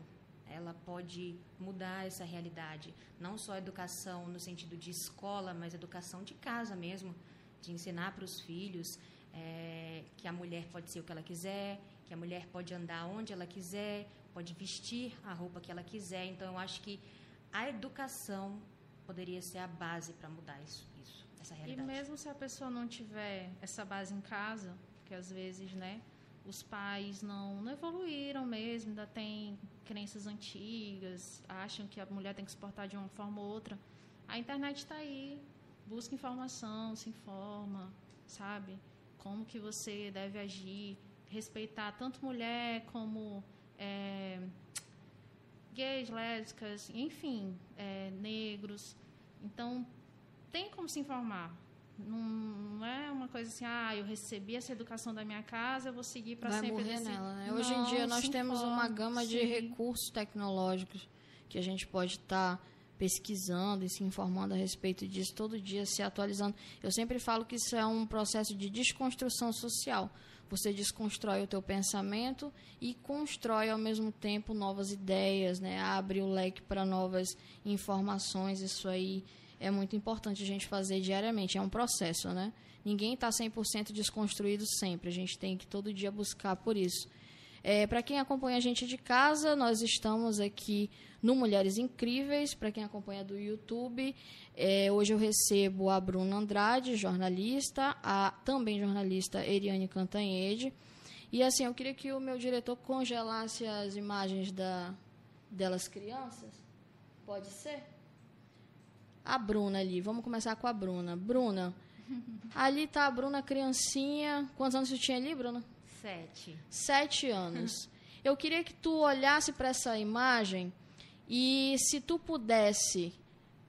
ela pode mudar essa realidade. Não só educação no sentido de escola, mas educação de casa mesmo, de ensinar para os filhos é, que a mulher pode ser o que ela quiser, que a mulher pode andar onde ela quiser, pode vestir a roupa que ela quiser. Então, eu acho que a educação poderia ser a base para mudar isso, isso, essa realidade.
E mesmo se a pessoa não tiver essa base em casa, porque às vezes, né, os pais não, não evoluíram mesmo, ainda tem crenças antigas, acham que a mulher tem que se portar de uma forma ou outra. A internet está aí, busca informação, se informa, sabe? Como que você deve agir respeitar tanto mulher como é, gays, lésbicas, enfim, é, negros. Então, tem como se informar. Não, não, é uma coisa assim, ah, eu recebi essa educação da minha casa, eu vou seguir para sempre.
Morrer desse... nela, né? Hoje em dia nós temos informa, uma gama sim. de recursos tecnológicos que a gente pode estar tá pesquisando e se informando a respeito disso todo dia, se atualizando. Eu sempre falo que isso é um processo de desconstrução social. Você desconstrói o teu pensamento e constrói ao mesmo tempo novas ideias, né? Abre o leque para novas informações. Isso aí é muito importante a gente fazer diariamente. É um processo, né? Ninguém está 100% desconstruído sempre. A gente tem que todo dia buscar por isso. É, para quem acompanha a gente de casa, nós estamos aqui no Mulheres Incríveis. Para quem acompanha do YouTube, é, hoje eu recebo a Bruna Andrade, jornalista, a também jornalista Eriane Cantanhede. E assim, eu queria que o meu diretor congelasse as imagens da, delas crianças. Pode ser? A Bruna ali, vamos começar com a Bruna. Bruna, [laughs] ali está a Bruna criancinha. Quantos anos você tinha ali, Bruna?
Sete.
Sete anos. Eu queria que tu olhasse para essa imagem e se tu pudesse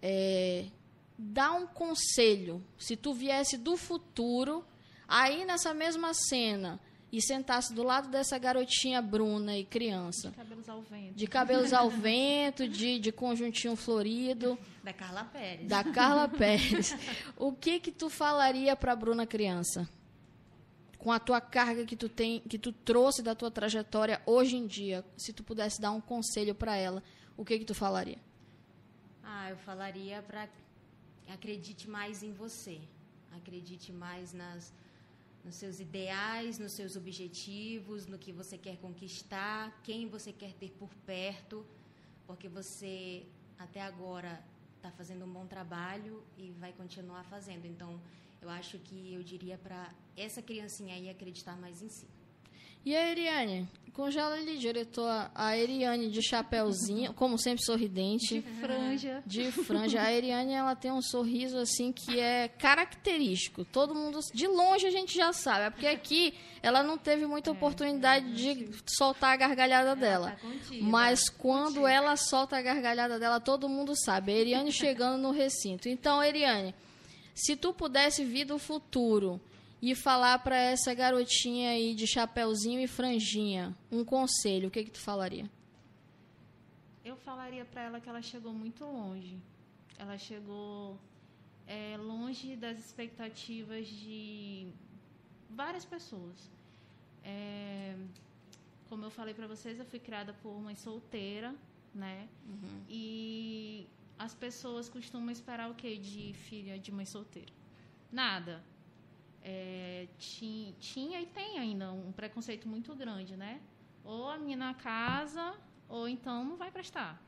é, dar um conselho, se tu viesse do futuro, aí nessa mesma cena e sentasse do lado dessa garotinha Bruna e criança.
De cabelos ao vento.
De cabelos ao vento, de, de conjuntinho florido.
Da Carla Pérez.
Da Carla Pérez. O que que tu falaria para Bruna criança? com a tua carga que tu tem, que tu trouxe da tua trajetória hoje em dia, se tu pudesse dar um conselho para ela, o que que tu falaria?
Ah, eu falaria para acredite mais em você, acredite mais nas nos seus ideais, nos seus objetivos, no que você quer conquistar, quem você quer ter por perto, porque você até agora está fazendo um bom trabalho e vai continuar fazendo. Então, eu acho que eu diria para essa criancinha aí acreditar mais em si.
E a Eriane, Congela ali, diretor. A Eriane de chapéuzinho, como sempre sorridente.
De franja.
De franja. A Eriane, ela tem um sorriso, assim, que é característico. Todo mundo, de longe a gente já sabe. É porque aqui ela não teve muita oportunidade de soltar a gargalhada dela.
tá.
Mas quando ela solta a gargalhada dela, todo mundo sabe. A Eriane chegando no recinto. Então, Eriane, se tu pudesse vir do futuro e falar pra essa garotinha aí de chapéuzinho e franjinha um conselho, o que que tu falaria?
Eu falaria para ela que ela chegou muito longe. Ela chegou é, longe das expectativas de várias pessoas. É, como eu falei para vocês, eu fui criada por mãe solteira, né? E as pessoas costumam esperar o quê de filha de mãe solteira? Nada. É, ti- tinha e tem ainda um preconceito muito grande, né? Ou a menina casa, ou então não vai prestar.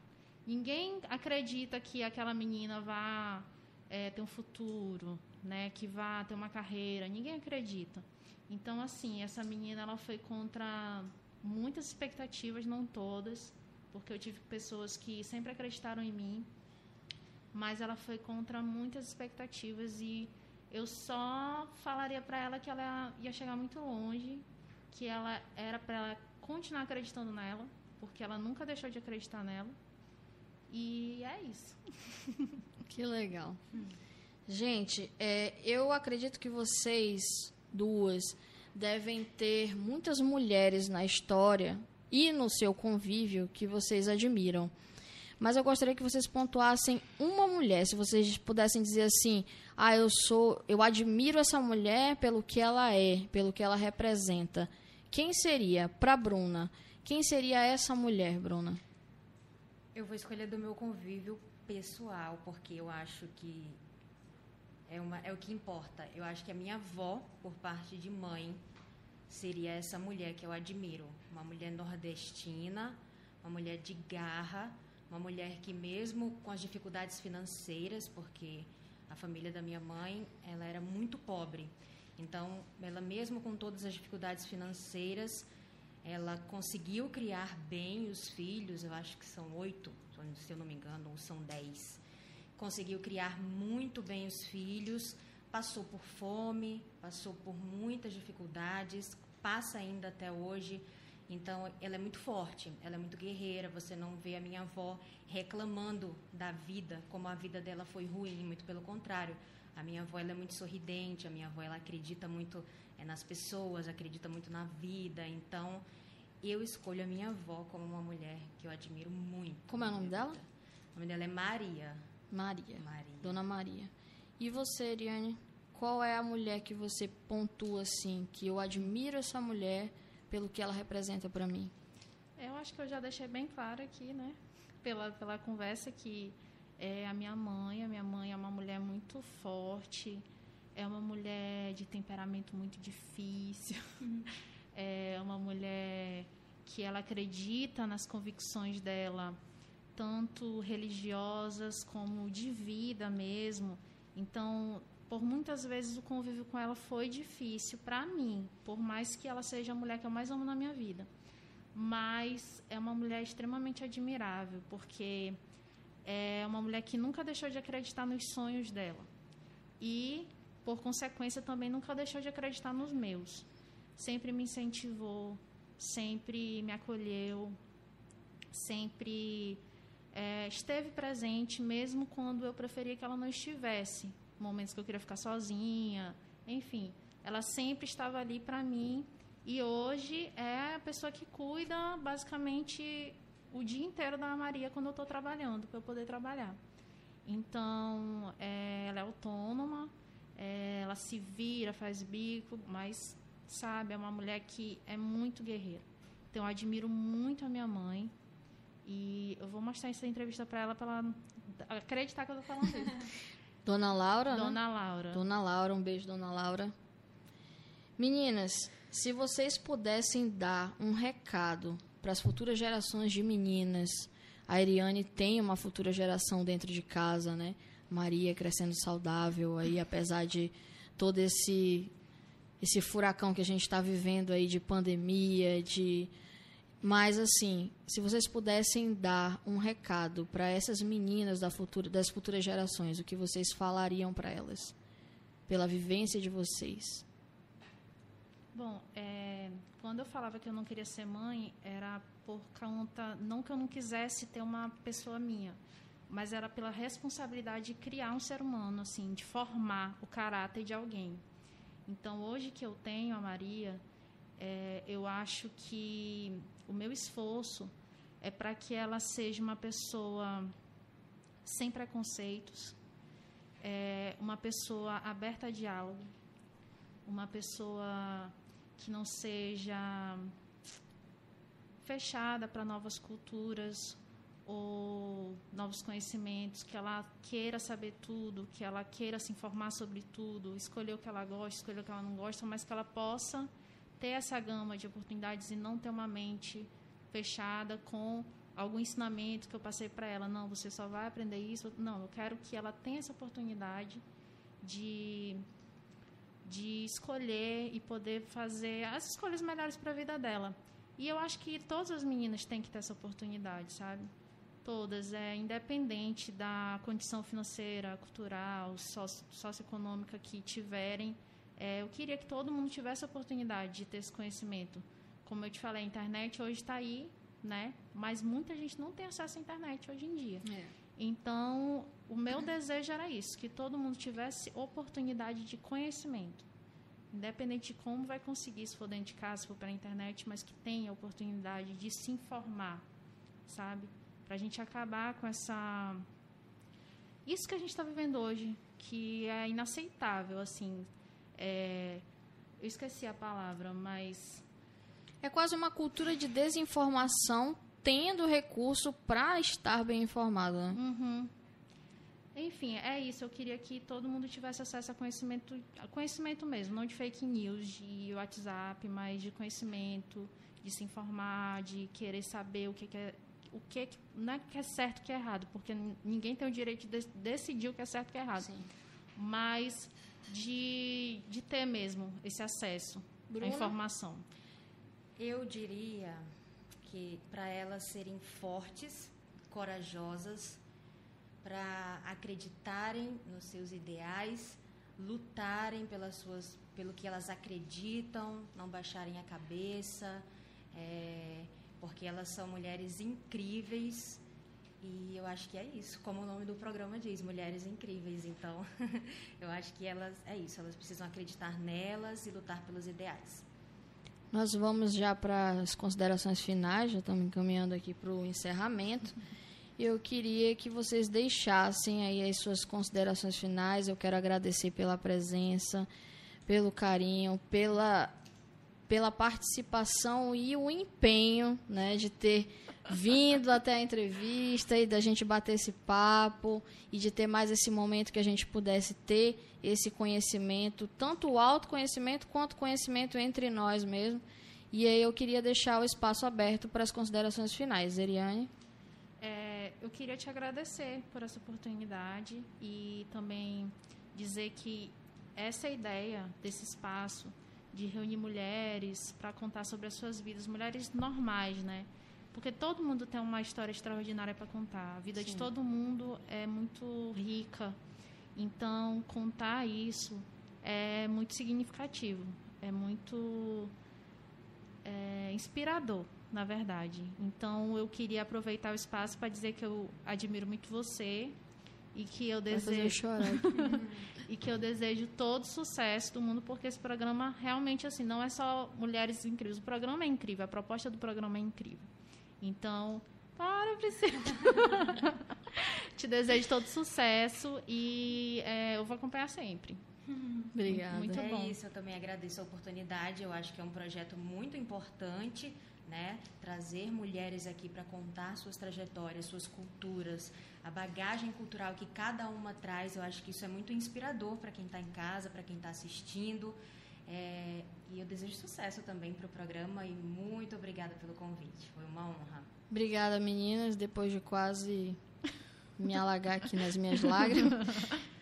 Ninguém acredita que aquela menina vá é, ter um futuro, né? Que vá ter uma carreira. Ninguém acredita. Então, assim, essa menina ela foi contra muitas expectativas, não todas, porque eu tive pessoas que sempre acreditaram em mim, mas ela foi contra muitas expectativas e eu só falaria para ela que ela ia chegar muito longe, que ela era para ela continuar acreditando nela, porque ela nunca deixou de acreditar nela. E é isso. [laughs]
Que legal. Gente, é, eu acredito que vocês duas devem ter muitas mulheres na história e no seu convívio que vocês admiram. Mas eu gostaria que vocês pontuassem uma mulher, se vocês pudessem dizer assim: "Ah, eu sou, eu admiro essa mulher pelo que ela é, pelo que ela representa". Quem seria para Bruna? Quem seria essa mulher, Bruna?
Eu vou escolher do meu convívio pessoal, porque eu acho que é, uma, é o que importa. Eu acho que a minha avó, por parte de mãe, seria essa mulher que eu admiro. Uma mulher nordestina, uma mulher de garra, uma mulher que mesmo com as dificuldades financeiras, porque a família da minha mãe, ela era muito pobre. Então, ela mesmo com todas as dificuldades financeiras, ela conseguiu criar bem os filhos, eu acho que são oito, se eu não me engano, ou são dez. Conseguiu criar muito bem os filhos, passou por fome, passou por muitas dificuldades, passa ainda até hoje. Então, ela é muito forte, ela é muito guerreira. Você não vê a minha avó reclamando da vida, como a vida dela foi ruim, muito pelo contrário. A minha avó ela é muito sorridente, a minha avó ela acredita muito é, nas pessoas, acredita muito na vida. Então, eu escolho a minha avó como uma mulher que eu admiro muito.
Como é o nome dela?
O nome dela é Maria.
Maria.
Maria.
Dona Maria. E você, Ariane? Qual é a mulher que você pontua assim, que eu admiro essa mulher pelo que ela representa para mim?
Eu acho que eu já deixei bem claro aqui, né? Pela, pela conversa que é a minha mãe. A minha mãe é uma mulher muito forte, é uma mulher de temperamento muito difícil, [laughs] é uma mulher que ela acredita nas convicções dela, tanto religiosas como de vida mesmo. Então, por muitas vezes o convívio com ela foi difícil para mim, por mais que ela seja a mulher que eu mais amo na minha vida mas é uma mulher extremamente admirável, porque é uma mulher que nunca deixou de acreditar nos sonhos dela. E, por consequência, também nunca deixou de acreditar nos meus. Sempre me incentivou, sempre me acolheu, sempre é, esteve presente, mesmo quando eu preferia que ela não estivesse. Momentos que eu queria ficar sozinha, enfim. Ela sempre estava ali para mim e hoje é a pessoa que cuida basicamente o dia inteiro da Maria quando eu estou trabalhando, para eu poder trabalhar. Então, é, ela é autônoma, é, ela se vira, faz bico, mas, sabe, é uma mulher que é muito guerreira. Então, eu admiro muito a minha mãe. E eu vou mostrar essa entrevista para ela, para ela acreditar que eu estou falando isso. [laughs]
Dona Laura, né?
Dona Laura.
Dona Laura, um beijo, Dona Laura. Meninas, se vocês pudessem dar um recado para as futuras gerações de meninas, a Ariane tem uma futura geração dentro de casa, né? Maria crescendo saudável aí, apesar de todo esse esse furacão que a gente está vivendo aí de pandemia, de Mas, assim, se vocês pudessem dar um recado para essas meninas da futura, das futuras gerações, o que vocês falariam para elas? Pela vivência de vocês.
Bom, é, quando eu falava que eu não queria ser mãe, era por conta. Não que eu não quisesse ter uma pessoa minha, mas era pela responsabilidade de criar um ser humano, assim, de formar o caráter de alguém. Então, hoje que eu tenho a Maria, é, eu acho que o meu esforço é para que ela seja uma pessoa sem preconceitos, é, uma pessoa aberta a diálogo, uma pessoa que não seja fechada para novas culturas ou novos conhecimentos, que ela queira saber tudo, que ela queira se informar sobre tudo, escolher o que ela gosta, escolher o que ela não gosta, mas que ela possa ter essa gama de oportunidades e não ter uma mente fechada com algum ensinamento que eu passei para ela. Não, você só vai aprender isso. Não, eu quero que ela tenha essa oportunidade de, de escolher e poder fazer as escolhas melhores para a vida dela. E eu acho que todas as meninas têm que ter essa oportunidade, sabe? Todas, é independente da condição financeira, cultural, socioeconômica que tiverem é, eu queria que todo mundo tivesse a oportunidade de ter esse conhecimento. Como eu te falei, a internet hoje está aí, né? Mas muita gente não tem acesso à internet hoje em dia. É. Então, o meu desejo era isso, que todo mundo tivesse oportunidade de conhecimento. Independente de como vai conseguir, se for dentro de casa, se for pela internet, mas que tenha a oportunidade de se informar, sabe? Para a gente acabar com essa. Isso que a gente está vivendo hoje, que é inaceitável, assim é, eu esqueci a palavra, mas.
É quase uma cultura de desinformação, tendo recurso para estar bem informado. Né?
Uhum. Enfim, é isso. Eu queria que todo mundo tivesse acesso a conhecimento, a conhecimento mesmo, não de fake news, de WhatsApp, mas de conhecimento, de se informar, de querer saber o que, que é o que, não é que é certo e que é errado, porque ninguém tem o direito de decidir o que é certo e o que é errado. Sim. Mas de, de ter mesmo esse acesso Bruna? à informação?
Eu diria que para elas serem fortes, corajosas, para acreditarem nos seus ideais, lutarem pelas suas, pelo que elas acreditam, não baixarem a cabeça, é, porque elas são mulheres incríveis e eu acho que é isso, como o nome do programa diz, Mulheres Incríveis. Então, [laughs] eu acho que elas é isso, elas precisam acreditar nelas e lutar pelos ideais.
Nós vamos já para as considerações finais, já estamos encaminhando aqui para o encerramento. Eu queria que vocês deixassem aí as suas considerações finais. Eu quero agradecer pela presença, pelo carinho, pela, pela participação e o empenho né, de ter vindo até a entrevista e da gente bater esse papo e de ter mais esse momento que a gente pudesse ter esse conhecimento, tanto o autoconhecimento quanto o conhecimento entre nós mesmo. E aí eu queria deixar o espaço aberto para as considerações finais. Eriane?
É, eu queria te agradecer por essa oportunidade e também dizer que essa ideia desse espaço de reunir mulheres para contar sobre as suas vidas, mulheres normais, né? Porque todo mundo tem uma história extraordinária para contar. A vida Sim. de todo mundo é muito rica. Então, contar isso é muito significativo. É muito é, inspirador, na verdade. Então, eu queria aproveitar o espaço para dizer que eu admiro muito você e que eu desejo [laughs] e que eu desejo todo sucesso do mundo porque esse programa realmente assim não é só mulheres incríveis o programa é incrível a proposta do programa é incrível então, para, Priscila. [laughs] Te desejo todo sucesso e é, eu vou acompanhar sempre.
Obrigada.
Muito, muito é bom. isso, eu também agradeço a oportunidade. Eu acho que é um projeto muito importante, né? Trazer mulheres aqui para contar suas trajetórias, suas culturas, a bagagem cultural que cada uma traz. Eu acho que isso é muito inspirador para quem está em casa, para quem está assistindo. É, e eu desejo sucesso também para o programa e muito obrigada pelo convite. Foi uma honra.
Obrigada, meninas. Depois de quase me alagar aqui nas minhas lágrimas,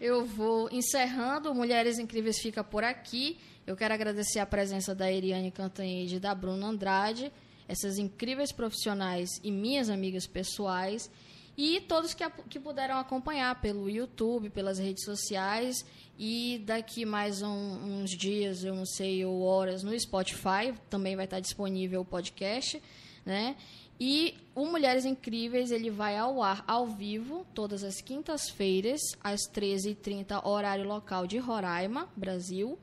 eu vou encerrando. Mulheres Incríveis fica por aqui. Eu quero agradecer a presença da Eriane Cantanhede e da Bruna Andrade. essas incríveis profissionais e minhas amigas pessoais e todos que, que puderam acompanhar pelo YouTube, pelas redes sociais e daqui mais um, uns dias, eu não sei, ou horas no Spotify, também vai estar disponível o podcast, né? E o Mulheres Incríveis, ele vai ao ar ao vivo todas as quintas-feiras, às 13h30, horário local de Roraima, Brasil.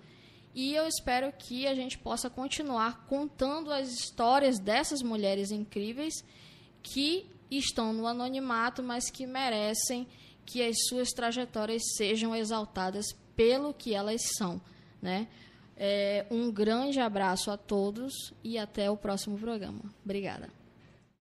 E eu espero que a gente possa continuar contando as histórias dessas mulheres incríveis que estão no anonimato, mas que merecem que as suas trajetórias sejam exaltadas pelo que elas são, né? É, um grande abraço a todos e até o próximo programa. Obrigada.